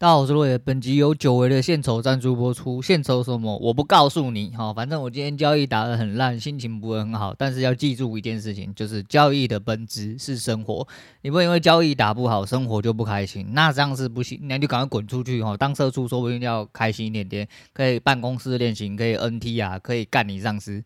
大家好，我是落叶。本集由久违的献丑赞助播出。献丑什么？我不告诉你。哈，反正我今天交易打得很烂，心情不会很好。但是要记住一件事情，就是交易的本质是生活。你不因为交易打不好，生活就不开心，那这样是不行。那就赶快滚出去哈，当社畜说不定要开心一点点，可以办公室恋情，可以 NT 啊，可以干你上司。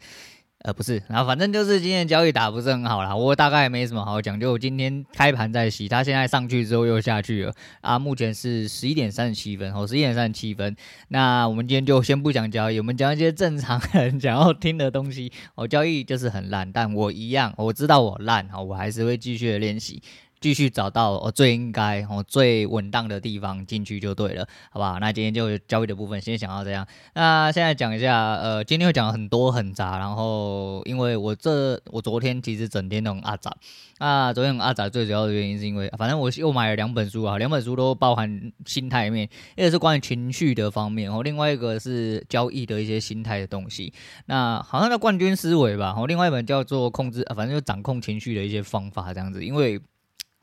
呃，不是，然后反正就是今天交易打不是很好啦，我大概也没什么好讲，就今天开盘在洗，它现在上去之后又下去了啊，目前是十一点三十七分，哦，十一点三十七分，那我们今天就先不讲交易，我们讲一些正常人想要听的东西，哦，交易就是很烂，但我一样，我知道我烂，哦，我还是会继续的练习。继续找到我最应该哦最稳当的地方进去就对了，好不好？那今天就交易的部分先讲到这样。那现在讲一下，呃，今天会讲很多很杂，然后因为我这我昨天其实整天都很阿杂，啊，昨天很阿杂最主要的原因是因为，反正我又买了两本书啊，两本书都包含心态面，一个是关于情绪的方面然后，另外一个是交易的一些心态的东西。那好像叫冠军思维吧，然后，另外一本叫做控制，反正就掌控情绪的一些方法这样子，因为。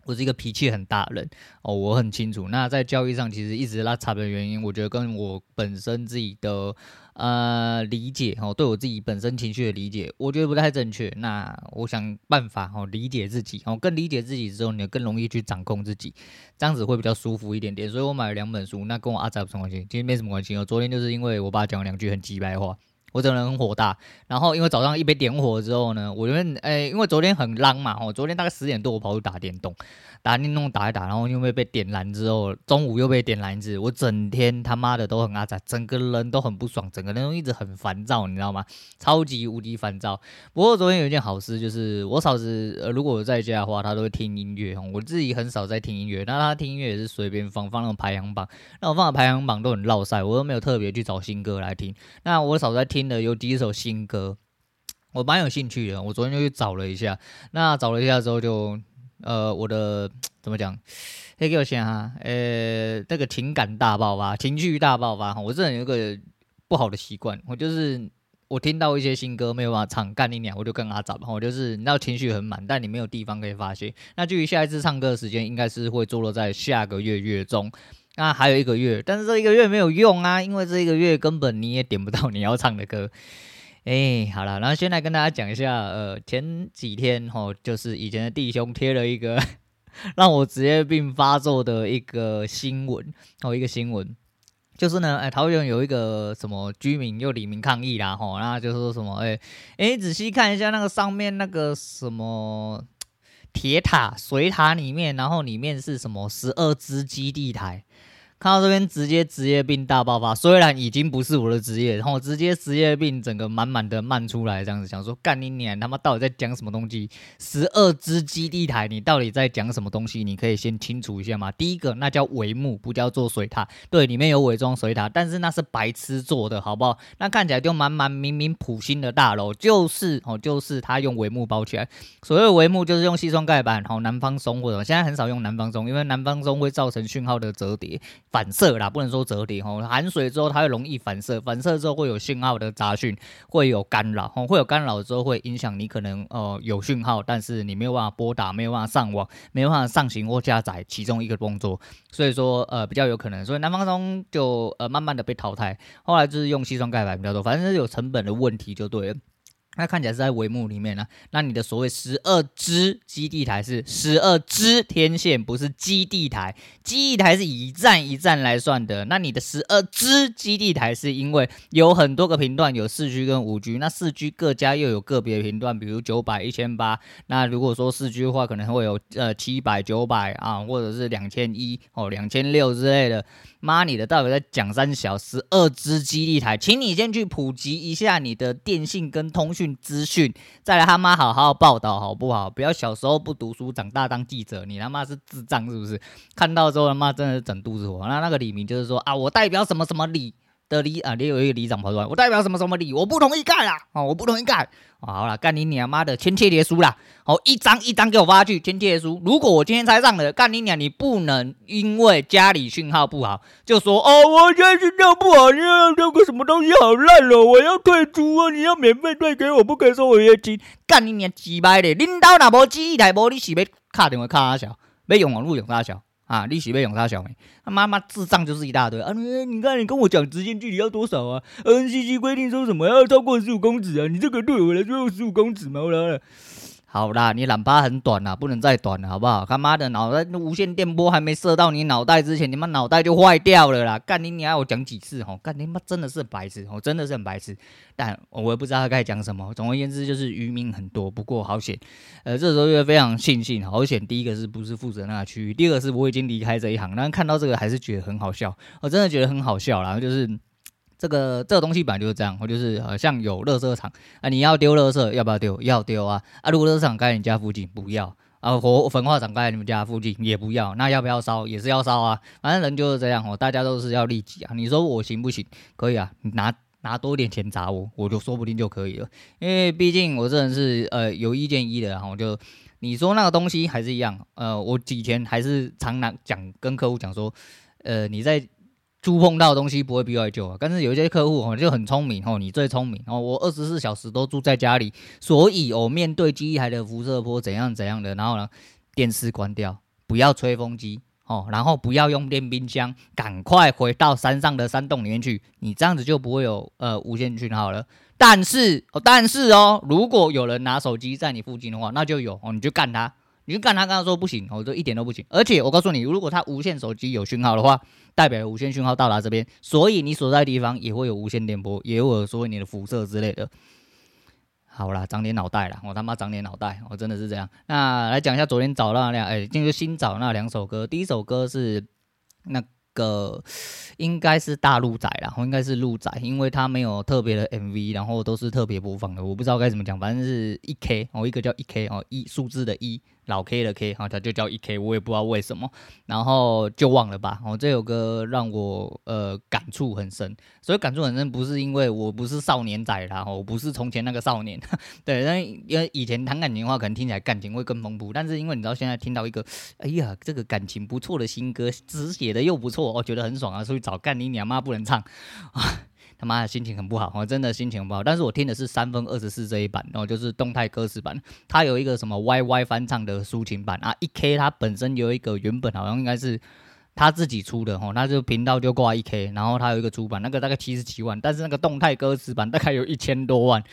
我是一个脾气很大的人哦，我很清楚。那在交易上，其实一直拉差的原因，我觉得跟我本身自己的呃理解哦，对我自己本身情绪的理解，我觉得不太正确。那我想办法哦，理解自己哦，更理解自己之后，你更容易去掌控自己，这样子会比较舒服一点点。所以我买了两本书，那跟我阿仔有什么关系？其实没什么关系哦。昨天就是因为我爸讲了两句很鸡掰话。我整个人很火大，然后因为早上一杯点火之后呢，我因为诶，因为昨天很浪嘛，哦，昨天大概十点多我跑去打电动，打电动打一打，然后因为被点燃之后，中午又被点燃一次，我整天他妈的都很阿杂，整个人都很不爽，整个人都一直很烦躁，你知道吗？超级无敌烦躁。不过昨天有一件好事，就是我嫂子呃，如果我在家的话，她都会听音乐，我自己很少在听音乐，那她听音乐也是随便放放那种排行榜，那我放的排行榜都很落赛，我都没有特别去找新歌来听。那我嫂子在听。听的有几首新歌，我蛮有兴趣的。我昨天就去找了一下，那找了一下之后就，呃，我的 怎么讲？嘿给我想哈，呃，那个情感大爆发，情绪大爆发。我这人有个不好的习惯，我就是我听到一些新歌没有办法唱，干你娘，我就跟他找。我就是你知道情绪很满，但你没有地方可以发泄。那距离下一次唱歌的时间，应该是会坐落在下个月月中。那还有一个月，但是这一个月没有用啊，因为这一个月根本你也点不到你要唱的歌。哎，好了，然后先来跟大家讲一下，呃，前几天吼，就是以前的弟兄贴了一个 让我职业病发作的一个新闻，哦，一个新闻，就是呢，哎，桃园有一个什么居民又里民抗议啦，吼，那就说什么，哎，哎，仔细看一下那个上面那个什么 铁塔水塔里面，然后里面是什么十二支基地台。看到这边，直接职业病大爆发。虽然已经不是我的职业，然后直接职业病整个满满的漫出来，这样子想说，干你娘，他妈到底在讲什么东西？十二支基地台，你到底在讲什么东西？你可以先清楚一下吗？第一个，那叫帷幕，不叫做水塔。对，里面有伪装水塔，但是那是白痴做的，好不好？那看起来就满满明明普新的大楼，就是 哦，就是他用帷幕包起来。所谓帷幕就是用矽酸钙板，然后，南方松或者现在很少用南方松，因为南方松会造成讯号的折叠。反射啦，不能说折叠吼。含水之后，它会容易反射，反射之后会有信号的杂讯，会有干扰吼，会有干扰之后会影响你可能呃有讯号，但是你没有办法拨打，没有办法上网，没有办法上行或加载其中一个动作，所以说呃比较有可能，所以南方松就呃慢慢的被淘汰，后来就是用矽酸钙板比较多，反正是有成本的问题就对了。那看起来是在帷幕里面呢、那你的所谓十二支基地台是十二支天线，不是基地台，基地台是一站一站来算的。那你的十二支基地台是因为有很多个频段，有四 G 跟五 G，那四 G 各家又有个别频段，比如九百、一千八。那如果说四 G 的话，可能会有呃七百、九百啊，或者是两千一哦、两千六之类的。妈你的，到底在讲三小十二支基地台，请你先去普及一下你的电信跟通讯资讯，再来他妈好好报道好不好？不要小时候不读书，长大当记者，你他妈是智障是不是？看到之后他妈真的是整肚子火。那那个李明就是说啊，我代表什么什么李。的里啊，你有一个里长跑出来，我代表什么什么里，我不同意盖啦，哦，我不同意盖，哦，好了，干你娘妈的签切结书啦，哦，一张一张给我发去签切结书。如果我今天才上的，干你娘，你不能因为家里讯号不好就说哦，我家讯号不好，你要那个什么东西好烂了，我要退出啊，你要免费退给我，不可以收违约金。干你娘鸡掰的，领导那波机一台玻璃是要卡电话卡啥小，要用网络用啥小。啊，利息被永差小梅，他妈妈智障就是一大堆啊！你你看，你跟我讲直线距离要多少啊？NCC 规定说什么要超过十五公尺啊？你这个对我来说有十五公尺吗？我来了。好啦，你懒趴很短啦，不能再短了，好不好？他妈的脑袋无线电波还没射到你脑袋之前，你妈脑袋就坏掉了啦！干你，你要我讲几次？吼，干你妈真的是白痴，我，真的是很白痴。但我也不知道他该讲什么。总而言之，就是渔民很多，不过好险。呃，这时候就非常庆幸，好险。第一个是不是负责那个区域？第二个是我已经离开这一行，但看到这个还是觉得很好笑。我真的觉得很好笑，然后就是。这个这个东西本来就是这样，我就是好像有垃圾场啊，你要丢垃圾要不要丢？要丢啊！啊，如果垃圾场盖在你家附近，不要啊；火焚化厂盖在你们家附近，也不要。那要不要烧？也是要烧啊！反正人就是这样哦，大家都是要利己啊。你说我行不行？可以啊，你拿拿多点钱砸我，我就说不定就可以了。因为毕竟我这人是呃有意见一的，然后就你说那个东西还是一样，呃，我以前还是常拿讲跟客户讲说，呃，你在。触碰到的东西不会比外久啊，但是有一些客户哦就很聪明哦，你最聪明哦，我二十四小时都住在家里，所以我面对机台的辐射波怎样怎样的，然后呢，电视关掉，不要吹风机哦，然后不要用电冰箱，赶快回到山上的山洞里面去，你这样子就不会有呃无线讯号了。但是哦，但是哦，如果有人拿手机在你附近的话，那就有哦，你就干他。你就干他，刚刚说不行，我说一点都不行。而且我告诉你，如果他无线手机有讯号的话，代表无线讯号到达这边，所以你所在的地方也会有无线电波，也会有所谓你的辐射之类的。好啦，长点脑袋啦，我他妈长点脑袋，我真的是这样。那来讲一下昨天找那两，哎，就是新找那两首歌。第一首歌是那个应该是大陆仔啦，应该是陆仔，因为他没有特别的 MV，然后都是特别播放的，我不知道该怎么讲，反正是一 K 哦，一个叫一 K 哦，一数字的一。老 K 的 K，好，他就叫一 K，我也不知道为什么，然后就忘了吧。哦，这首歌让我呃感触很深，所以感触很深不是因为我不是少年仔啦，我不是从前那个少年，对，因为以前谈感情的话，可能听起来感情会更丰富，但是因为你知道现在听到一个，哎呀，这个感情不错的新歌，词写的又不错，我觉得很爽啊，所以找干你娘妈不能唱啊。他妈的心情很不好，我真的心情很不好。但是我听的是三分二十四这一版，然后就是动态歌词版，它有一个什么 YY 翻唱的抒情版啊。一 K 它本身有一个原本好像应该是他自己出的哦，那就频道就挂一 K，然后它有一个出版，那个大概七十几万，但是那个动态歌词版大概有一千多万。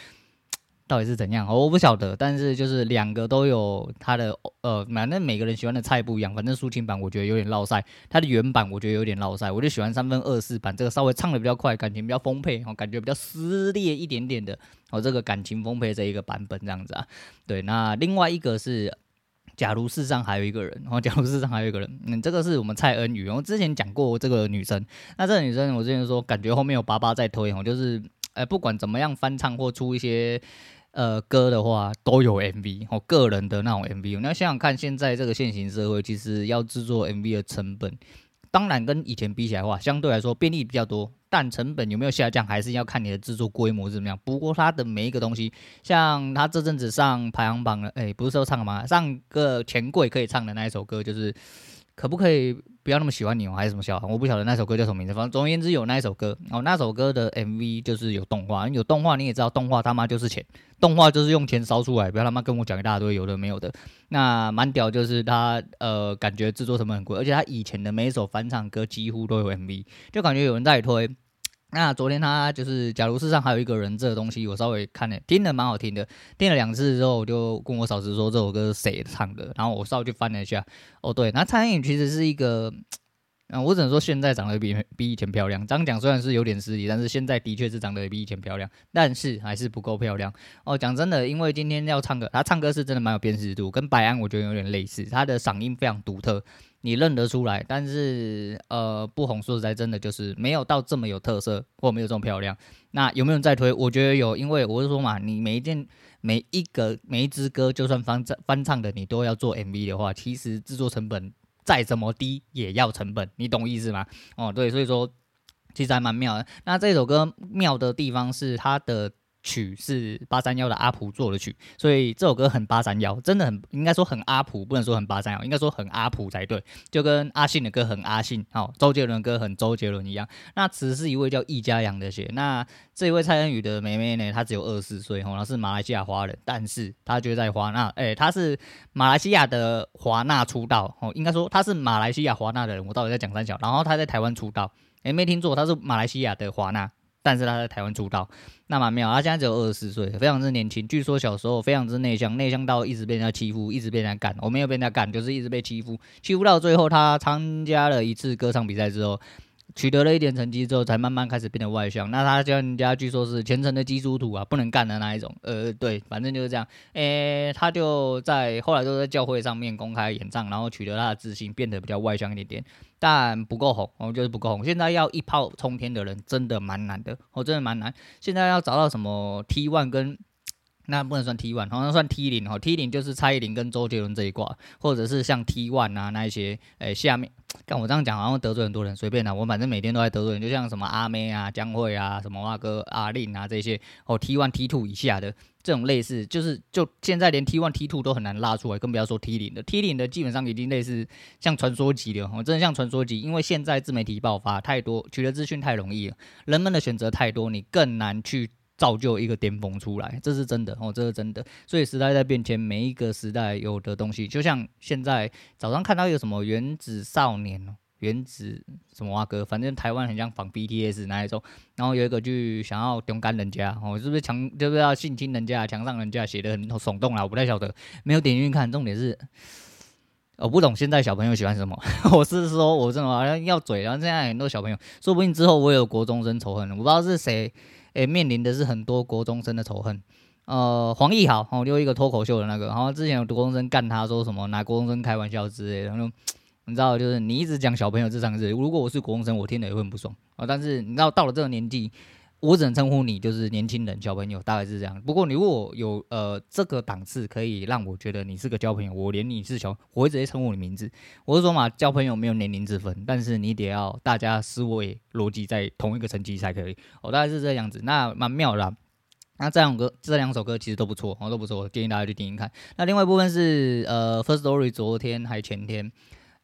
到底是怎样？我不晓得，但是就是两个都有它的呃，反正每个人喜欢的菜不一样。反正抒情版我觉得有点落赛，它的原版我觉得有点落赛，我就喜欢三分二四版这个稍微唱的比较快，感情比较丰沛，哦，感觉比较撕裂一点点的哦，这个感情丰沛这一个版本这样子啊。对，那另外一个是，假如世上还有一个人，哦，假如世上还有一个人，嗯，这个是我们蔡恩宇，我之前讲过这个女生，那这个女生我之前说感觉后面有爸爸在推，哦，就是，呃，不管怎么样翻唱或出一些。呃，歌的话都有 MV，哦，个人的那种 MV。你要想想看，现在这个现行社会，其实要制作 MV 的成本，当然跟以前比起来的话，相对来说便利比较多，但成本有没有下降，还是要看你的制作规模怎么样。不过它的每一个东西，像他这阵子上排行榜了，哎，不是说唱吗？上个钱柜可以唱的那一首歌，就是。可不可以不要那么喜欢你哦？还是什么小孩？我不晓得那首歌叫什么名字。反正总而言之有那一首歌哦，那首歌的 MV 就是有动画，有动画你也知道，动画他妈就是钱，动画就是用钱烧出来，不要他妈跟我讲一大堆有的没有的。那蛮屌，就是他呃，感觉制作成本很贵，而且他以前的每一首翻唱歌几乎都有 MV，就感觉有人在推。那昨天他就是，假如世上还有一个人，这个东西我稍微看了，听了蛮好听的，听了两次之后，我就跟我嫂子说这首歌是谁唱的，然后我稍微去翻了一下，哦对，那蔡依林其实是一个，嗯，我只能说现在长得比比以前漂亮，这样讲虽然是有点失礼，但是现在的确是长得比以前漂亮，但是还是不够漂亮哦。讲真的，因为今天要唱歌，他唱歌是真的蛮有辨识度，跟白安我觉得有点类似，他的嗓音非常独特。你认得出来，但是呃不红，说实在真的就是没有到这么有特色，或没有这么漂亮。那有没有人在推？我觉得有，因为我是说嘛，你每一件、每一个、每一支歌，就算翻唱翻唱的，你都要做 MV 的话，其实制作成本再怎么低也要成本，你懂意思吗？哦，对，所以说其实还蛮妙的。那这首歌妙的地方是它的。曲是八三夭的阿普做的曲，所以这首歌很八三夭，真的很应该说很阿普，不能说很八三夭，应该说很阿普才对，就跟阿信的歌很阿信，好，周杰伦歌很周杰伦一样。那词是一位叫易家扬的写，那这一位蔡恩宇的妹妹呢，她只有二十四岁，然后是马来西亚华人，但是她就在华纳，哎，她是马来西亚的华纳出道，哦，应该说她是马来西亚华纳的人，我到底在讲三小，然后她在台湾出道，哎，没听错，她是马来西亚的华纳。但是他在台湾出道，那蛮妙。他现在只有二十四岁，非常之年轻。据说小时候非常之内向，内向到一直被人家欺负，一直被人家干。我没有被人家干，就是一直被欺负，欺负到最后，他参加了一次歌唱比赛之后。取得了一点成绩之后，才慢慢开始变得外向。那他叫人家据说是虔诚的基督徒啊，不能干的那一种。呃，对，反正就是这样。诶、他就在后来都在教会上面公开演唱，然后取得他的自信，变得比较外向一点点，但不够红，我觉得不够红。现在要一炮冲天的人真的蛮难的，我真的蛮难。现在要找到什么 T1 跟。那不能算 T one，好像算 T 零哈，T 零就是蔡依林跟周杰伦这一挂，或者是像 T one 啊那一些，诶、欸、下面，看我这样讲好像得罪很多人，随便啦，我反正每天都在得罪人，就像什么阿妹啊、江蕙啊、什么阿哥阿令啊这些，哦 T one T two 以下的这种类似，就是就现在连 T one T two 都很难拉出来，更不要说 T 零的，T 零的基本上已经类似像传说级的，哦真的像传说级，因为现在自媒体爆发太多，取得资讯太容易了，人们的选择太多，你更难去。造就一个巅峰出来，这是真的哦，这是真的。所以时代在变迁，每一个时代有的东西，就像现在早上看到一个什么原子少年哦，原子什么啊哥，反正台湾很像仿 BTS 那一种。然后有一个剧想要丢干人家哦，是不是强就是要性侵人家、强上人家，写的很耸动啦，我不太晓得，没有点进去看。重点是，我不懂现在小朋友喜欢什么。我是说，我真的好像要嘴，然后现在很多小朋友，说不定之后我有国中生仇恨，我不知道是谁。诶，面临的是很多国中生的仇恨。呃，黄奕豪哦，就一个脱口秀的那个，然后之前有国中生干他说什么拿国中生开玩笑之类的，然后你知道，就是你一直讲小朋友这三个字，如果我是国中生，我听了也会很不爽啊。但是你知道，到了这个年纪，我只能称呼你就是年轻人、小朋友，大概是这样。不过你如果有呃这个档次，可以让我觉得你是个交朋友，我连你是小，我会直接称呼你名字。我是说嘛，交朋友没有年龄之分，但是你得要大家思维逻辑在同一个层级才可以。我、哦、大概是这样子，那蛮妙的、那这两个这两首歌其实都不错，哦，都不错，建议大家去听听看。那另外一部分是呃，Firstory 昨天还前天。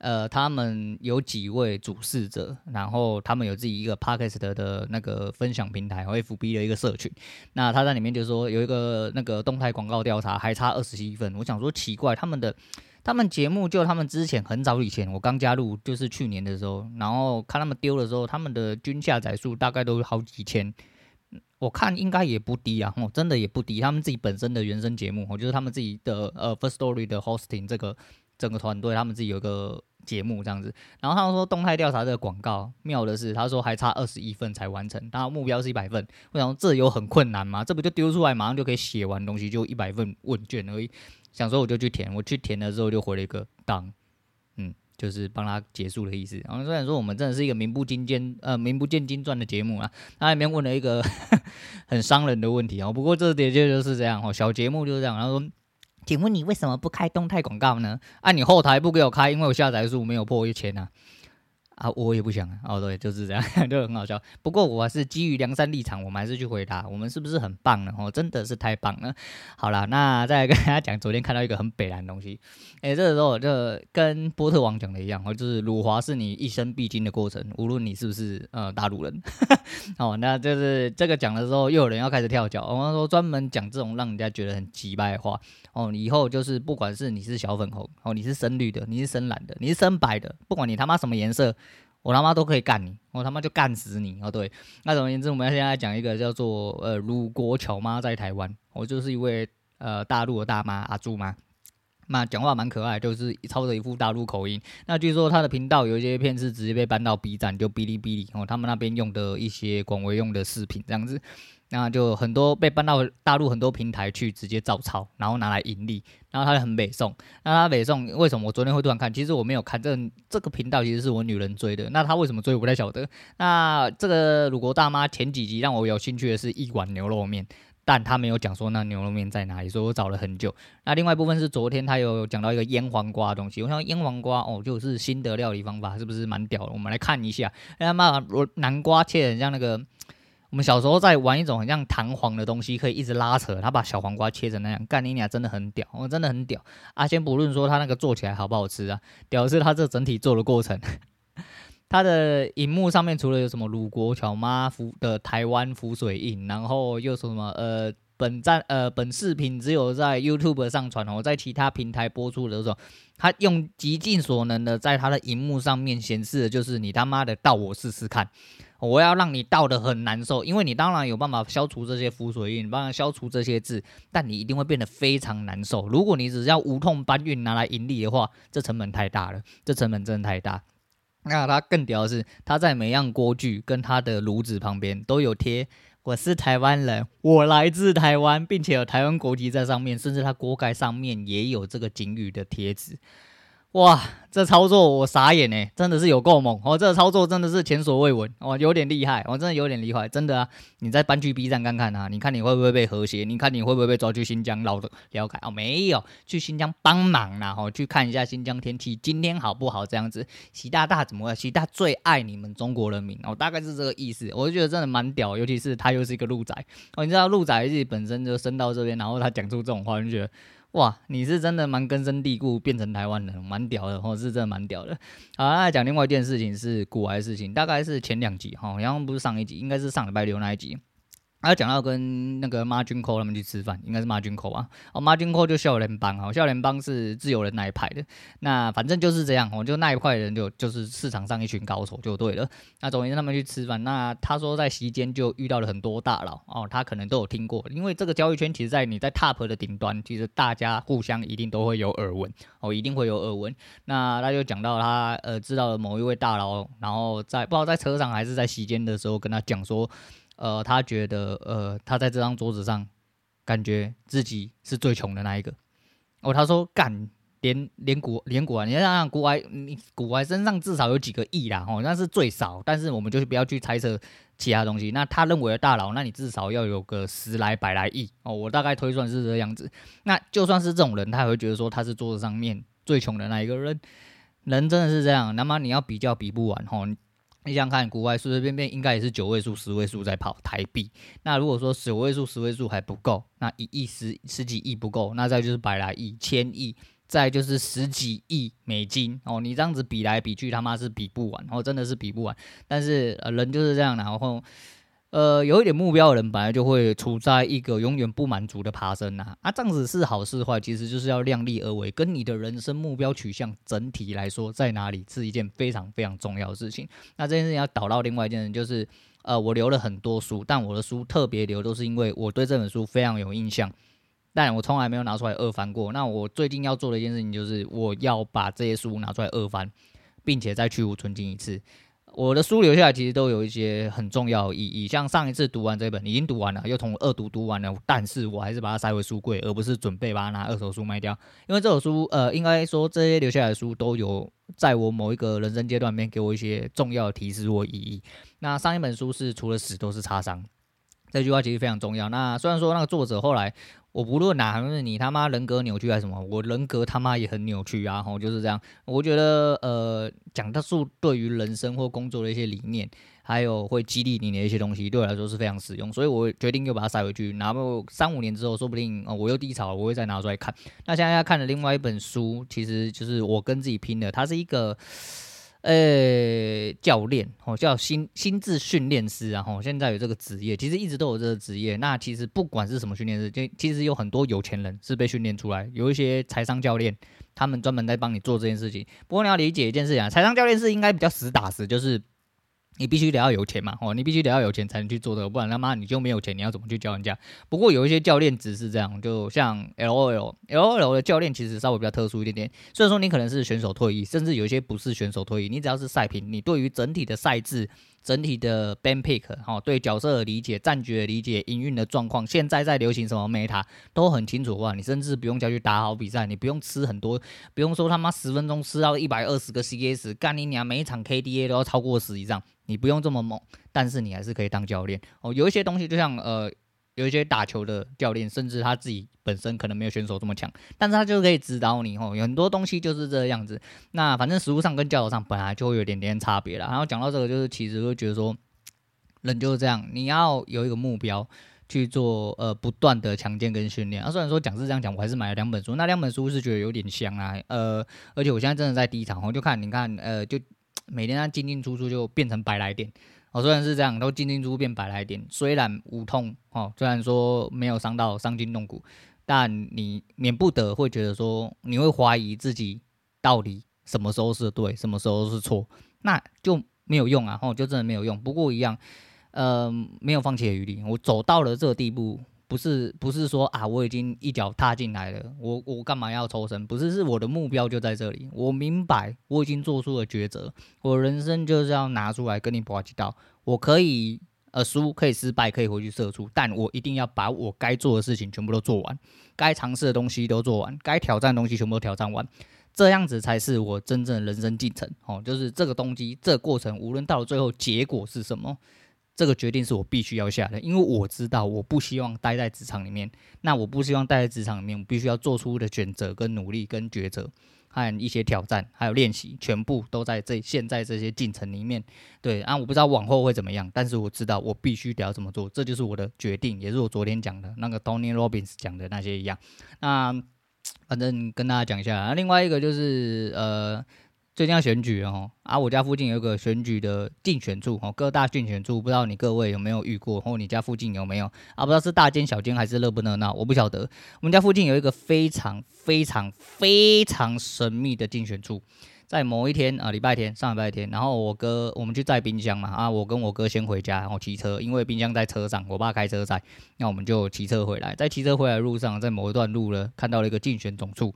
呃，他们有几位主事者，然后他们有自己一个 podcast 的那个分享平台，和 FB 的一个社群。那他在里面就说有一个那个动态广告调查，还差二十七分。我想说奇怪，他们的他们节目就他们之前很早以前，我刚加入就是去年的时候，然后看他们丢的时候，他们的均下载数大概都好几千，我看应该也不低啊，哦，真的也不低。他们自己本身的原生节目，哦，就是他们自己的呃 First Story 的 hosting 这个整个团队，他们自己有一个。节目这样子，然后他们说动态调查这个广告妙的是，他说还差二十一份才完成，他目标是一百份。我想这有很困难吗？这不就丢出来马上就可以写完东西，就一百份问卷而已。想说我就去填，我去填了之后就回了一个当，嗯，就是帮他结束的意思。然后虽然说我们真的是一个名不经见呃名不见经传的节目啊，他里面问了一个 很伤人的问题啊。不过这的确就是这样哦，小节目就是这样。然后说。请问你为什么不开动态广告呢？啊、你后台不给我开，因为我下载数没有破一千啊。啊，我也不想。哦，对，就是这样，就很好笑。不过我是基于梁山立场，我们还是去回答。我们是不是很棒呢？哦，真的是太棒了。好了，那再来跟大家讲，昨天看到一个很北烂的东西。诶、这个时候就跟波特王讲的一样，哦，就是辱华是你一生必经的过程，无论你是不是呃大陆人。哦，那就是这个讲的时候，又有人要开始跳脚。我们说专门讲这种让人家觉得很奇怪的话。哦，以后就是不管是你是小粉红，哦，你是深绿的，你是深蓝的，你是深白的，不管你他妈什么颜色。我他妈都可以干你，我他妈就干死你哦！对，那总而言之，我们现在讲一个叫做呃鲁国巧妈在台湾，我就是一位呃大陆的大妈阿朱妈，那讲话蛮可爱，就是操着一副大陆口音。那据说他的频道有一些片是直接被搬到 B 站，就哔哩哔哩哦，他们那边用的一些广为用的视频这样子。那就很多被搬到大陆很多平台去直接照抄，然后拿来盈利，然后他就很北宋。那他北宋为什么我昨天会突然看？其实我没有看这、这个频道，其实是我女人追的。那他为什么追我不太晓得。那这个鲁国大妈前几集让我有兴趣的是一碗牛肉面，但他没有讲说那牛肉面在哪里，所以我找了很久。那另外一部分是昨天他有讲到一个腌黄瓜的东西，我想腌黄瓜哦，就是新的料理方法，是不是蛮屌的？我们来看一下。哎他妈，我南瓜切得很像那个。我们小时候在玩一种很像弹簧的东西，可以一直拉扯，他把小黄瓜切成那样，干你俩真的很屌，我真的很屌啊！先不论说他那个做起来好不好吃啊，屌是他这整体做的过程。他的荧幕上面除了有什么鲁国乔妈浮的台湾浮水印，然后又什么呃本站呃本视频只有在 YouTube 上传哦，在其他平台播出的时候，他用极尽所能的在他的荧幕上面显示的就是你他妈的到我试试看，我要让你倒得很难受，因为你当然有办法消除这些浮水印，帮他消除这些字，但你一定会变得非常难受。如果你只是要无痛搬运拿来盈利的话，这成本太大了，这成本真的太大。那他更屌的是，他在每样锅具跟他的炉子旁边都有贴“我是台湾人，我来自台湾”，并且有台湾国旗在上面，甚至他锅盖上面也有这个警语的贴纸。哇，这操作我傻眼哎，真的是有够猛哦！这个操作真的是前所未闻哦，有点厉害，我真的有点厉害，真的啊！你再搬去 B 站看看啊，你看你会不会被和谐？你看你会不会被抓去新疆捞的了解哦？没有，去新疆帮忙啦，哦，去看一下新疆天气今天好不好？这样子，习大大怎么会？习大最爱你们中国人民哦，大概是这个意思。我就觉得真的蛮屌，尤其是他又是一个路仔哦，你知道路仔自己本身就生到这边，然后他讲出这种话，就觉得。哇，你是真的蛮根深蒂固，变成台湾人，蛮屌的，吼是真的蛮屌的。好，那讲另外一件事情是古玩事情，大概是前两集哈，然后不是上一集，应该是上礼拜六那一集。还有讲到跟那个 Margin Call 他们去吃饭，应该是 Margin Call 吧？哦，Margin Call 就笑脸帮啊，笑脸帮是自由人那一派的。那反正就是这样，我就那一块人就就是市场上一群高手就对了。那总之他们去吃饭，那他说在席间就遇到了很多大佬哦，他可能都有听过，因为这个交易圈其实，在你在 Top 的顶端，其实大家互相一定都会有耳闻哦，一定会有耳闻。那他就讲到他呃知道了某一位大佬，然后在不知道在车上还是在席间的时候跟他讲说。呃，他觉得，呃，他在这张桌子上，感觉自己是最穷的那一个。哦，他说，干，连连股连股啊，你想想股外，你股外身上至少有几个亿啦，哦，那是最少。但是我们就不要去猜测其他东西。那他认为的大佬，那你至少要有个十来百来亿哦。我大概推算是这样子。那就算是这种人，他也会觉得说他是桌子上面最穷的那一个人。人真的是这样，那么你要比较比不完，吼。你想看国外随随便便应该也是九位数、十位数在跑台币。那如果说九位数、十位数还不够，那一亿、十十几亿不够，那再就是百来亿、千亿，再就是十几亿美金哦。你这样子比来比去，他妈是比不完，哦，真的是比不完。但是呃，人就是这样，然后。呃，有一点目标的人本来就会处在一个永远不满足的爬升呐，啊，这样子是好是坏，其实就是要量力而为，跟你的人生目标取向整体来说在哪里是一件非常非常重要的事情。那这件事情要导到另外一件事，就是呃，我留了很多书，但我的书特别留都是因为我对这本书非常有印象，但我从来没有拿出来二翻过。那我最近要做的一件事情就是我要把这些书拿出来二翻，并且再去芜存菁一次。我的书留下来其实都有一些很重要的意义，像上一次读完这本已经读完了，又从二读读完了，但是我还是把它塞回书柜，而不是准备把它拿二手书卖掉，因为这本书，呃，应该说这些留下来的书都有在我某一个人生阶段里面给我一些重要的提示或意义。那上一本书是除了死都是擦伤，这句话其实非常重要。那虽然说那个作者后来。我不论哪，是你他妈人格扭曲还是什么，我人格他妈也很扭曲啊！吼，就是这样。我觉得，呃，讲的书对于人生或工作的一些理念，还有会激励你的一些东西，对我来说是非常实用。所以我决定又把它塞回去，然后三五年之后，说不定哦，我又低潮，我会再拿出来看。那现在要看的另外一本书，其实就是我跟自己拼的，它是一个。呃、教练哦，叫心心智训练师，然后现在有这个职业，其实一直都有这个职业。那其实不管是什么训练师，就其实有很多有钱人是被训练出来，有一些财商教练，他们专门在帮你做这件事情。不过你要理解一件事情啊，财商教练是应该比较实打实，就是。你必须得要有钱嘛，哦，你必须得要有钱才能去做这个，不然他妈你就没有钱，你要怎么去教人家？不过有一些教练只是这样，就像 LOL，LOL 的教练其实稍微比较特殊一点点。虽然说你可能是选手退役，甚至有一些不是选手退役，你只要是赛评，你对于整体的赛制。整体的 ban pick 哦，对角色的理解、战局的理解、营运的状况，现在在流行什么 meta 都很清楚的话，你甚至不用再去打好比赛，你不用吃很多，不用说他妈十分钟吃到一百二十个 CS，干你娘每一场 KDA 都要超过十以上，你不用这么猛，但是你还是可以当教练哦。有一些东西就像呃。有一些打球的教练，甚至他自己本身可能没有选手这么强，但是他就可以指导你哦。有很多东西就是这个样子。那反正实物上跟教导上本来就会有点点差别了。然后讲到这个，就是其实会觉得说，人就是这样，你要有一个目标去做，呃，不断的强健跟训练。啊，虽然说讲是这样讲，我还是买了两本书，那两本书是觉得有点香啊，呃，而且我现在真的在低场，我就看你看，呃，就每天他进进出出就变成白来电。哦，虽然是这样，都进进出出变百来点，虽然无痛，哦，虽然说没有伤到伤筋动骨，但你免不得会觉得说，你会怀疑自己到底什么时候是对，什么时候是错，那就没有用啊，哦，就真的没有用。不过一样，呃，没有放弃的余地，我走到了这个地步。不是不是说啊，我已经一脚踏进来了，我我干嘛要抽身？不是，是我的目标就在这里。我明白，我已经做出了抉择，我人生就是要拿出来跟你搏几道。我可以呃输，可以失败，可以回去射出，但我一定要把我该做的事情全部都做完，该尝试的东西都做完，该挑战的东西全部都挑战完，这样子才是我真正的人生进程。哦，就是这个东西，这个过程，无论到了最后结果是什么。这个决定是我必须要下的，因为我知道我不希望待在职场里面。那我不希望待在职场里面，我必须要做出的选择、跟努力、跟抉择，还有一些挑战，还有练习，全部都在这现在这些进程里面。对啊，我不知道往后会怎么样，但是我知道我必须得要怎么做，这就是我的决定，也是我昨天讲的那个 Tony Robbins 讲的那些一样。那反正跟大家讲一下啊，另外一个就是呃。最近要选举哦，啊，我家附近有一个选举的竞选处哦，各大竞选处，不知道你各位有没有遇过，或你家附近有没有啊？不知道是大间小间还是热不热闹，我不晓得。我们家附近有一个非常非常非常神秘的竞选处，在某一天啊，礼拜天，上礼拜天，然后我哥我们去载冰箱嘛，啊，我跟我哥先回家，然后骑车，因为冰箱在车上，我爸开车载，那我们就骑车回来，在骑车回来的路上，在某一段路呢，看到了一个竞选总处。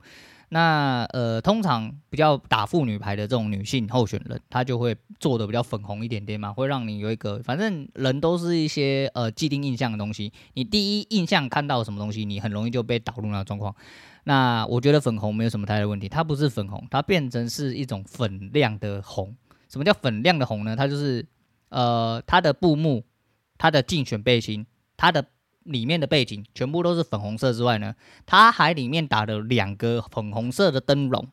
那呃，通常比较打妇女牌的这种女性候选人，她就会做的比较粉红一点点嘛，会让你有一个，反正人都是一些呃既定印象的东西。你第一印象看到什么东西，你很容易就被导入那个状况。那我觉得粉红没有什么太大问题，它不是粉红，它变成是一种粉亮的红。什么叫粉亮的红呢？它就是呃，它的布幕、它的竞选背心、它的。里面的背景全部都是粉红色之外呢，它还里面打了两个粉红色的灯笼，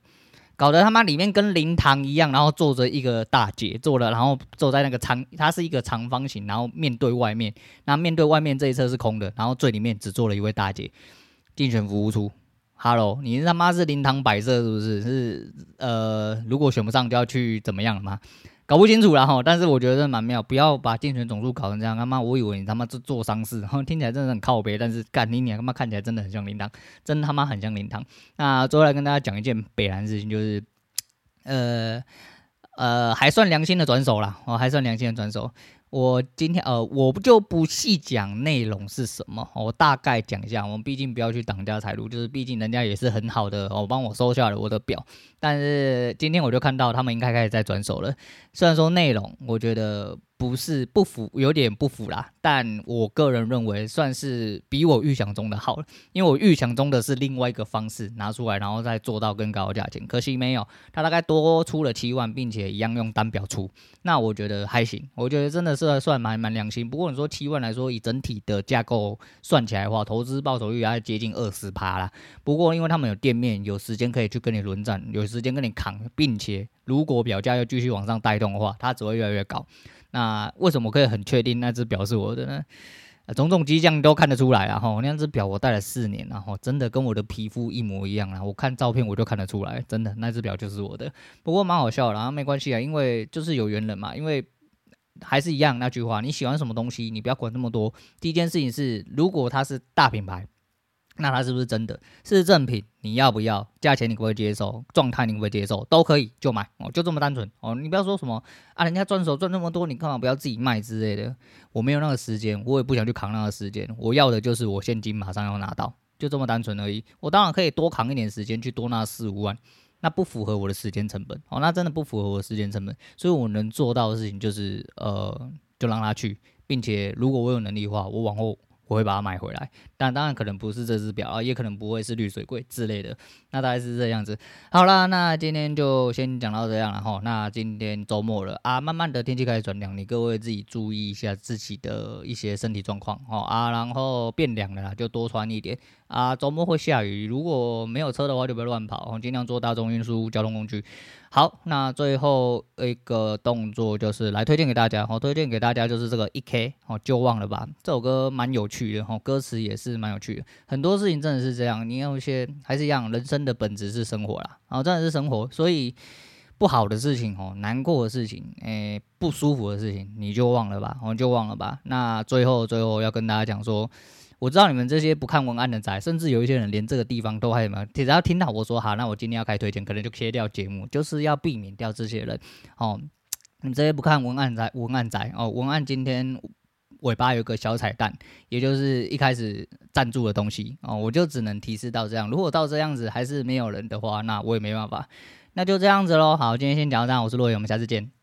搞得他妈里面跟灵堂一样，然后坐着一个大姐坐了，然后坐在那个长，它是一个长方形，然后面对外面，那面对外面这一侧是空的，然后最里面只坐了一位大姐。竞选服务处，Hello，你他妈是灵堂摆设是不是？是呃，如果选不上就要去怎么样了吗？搞不清楚了哈，但是我觉得蛮妙，不要把竞选总数搞成这样。他妈，我以为你他妈做做丧事，然后听起来真的很靠北，但是干你娘他妈看起来真的很像灵堂，真他妈很像灵堂。那最后来跟大家讲一件北兰事情，就是呃呃还算良心的转手了，哦还算良心的转手。我今天呃，我不就不细讲内容是什么，我大概讲一下。我们毕竟不要去挡家财路，就是毕竟人家也是很好的，我帮我收下了我的表。但是今天我就看到他们应该开始在转手了，虽然说内容我觉得。不是不符，有点不符啦。但我个人认为算是比我预想中的好了，因为我预想中的是另外一个方式拿出来，然后再做到更高的价钱。可惜没有，他大概多出了七万，并且一样用单表出。那我觉得还行，我觉得真的是算蛮蛮良心。不过你说七万来说，以整体的架构算起来的话，投资报酬率还接近二十趴啦。不过因为他们有店面，有时间可以去跟你轮战，有时间跟你扛，并且如果表价又继续往上带动的话，它只会越来越高。那为什么可以很确定那只表是我的呢？种种迹象都看得出来啊！哈，那只表我戴了四年，然后真的跟我的皮肤一模一样啊！我看照片我就看得出来，真的那只表就是我的。不过蛮好笑的，然后没关系啊，因为就是有缘人嘛。因为还是一样那句话，你喜欢什么东西，你不要管那么多。第一件事情是，如果它是大品牌。那它是不是真的？是正品，你要不要？价钱你可不可以接受？状态你可不可以接受？都可以就买哦，就这么单纯哦。你不要说什么啊，人家转手赚那么多，你干嘛不要自己卖之类的？我没有那个时间，我也不想去扛那个时间。我要的就是我现金马上要拿到，就这么单纯而已。我当然可以多扛一点时间去多拿四五万，那不符合我的时间成本哦，那真的不符合我的时间成本。所以我能做到的事情就是呃，就让他去，并且如果我有能力的话，我往后。我会把它买回来，但当然可能不是这只表啊，也可能不会是绿水龟之类的，那大概是这样子。好啦，那今天就先讲到这样了哈。那今天周末了啊，慢慢的天气开始转凉，你各位自己注意一下自己的一些身体状况哦啊，然后变凉了啦，就多穿一点啊，周末会下雨，如果没有车的话就不要乱跑，尽量坐大众运输交通工具。好，那最后一个动作就是来推荐给大家，我推荐给大家就是这个一 K 哦，就忘了吧。这首歌蛮有趣的，歌词也是蛮有趣的。很多事情真的是这样，你有一些还是一样，人生的本质是生活啦，然后真的是生活，所以不好的事情哦，难过的事情，诶，不舒服的事情，你就忘了吧，我就忘了吧。那最后最后要跟大家讲说。我知道你们这些不看文案的仔，甚至有一些人连这个地方都还没有。只要听到我说好，那我今天要开推荐，可能就切掉节目，就是要避免掉这些人。哦，你这些不看文案仔，文案仔哦，文案今天尾巴有个小彩蛋，也就是一开始赞助的东西哦，我就只能提示到这样。如果到这样子还是没有人的话，那我也没办法，那就这样子喽。好，今天先讲到这，我是洛伟，我们下次见。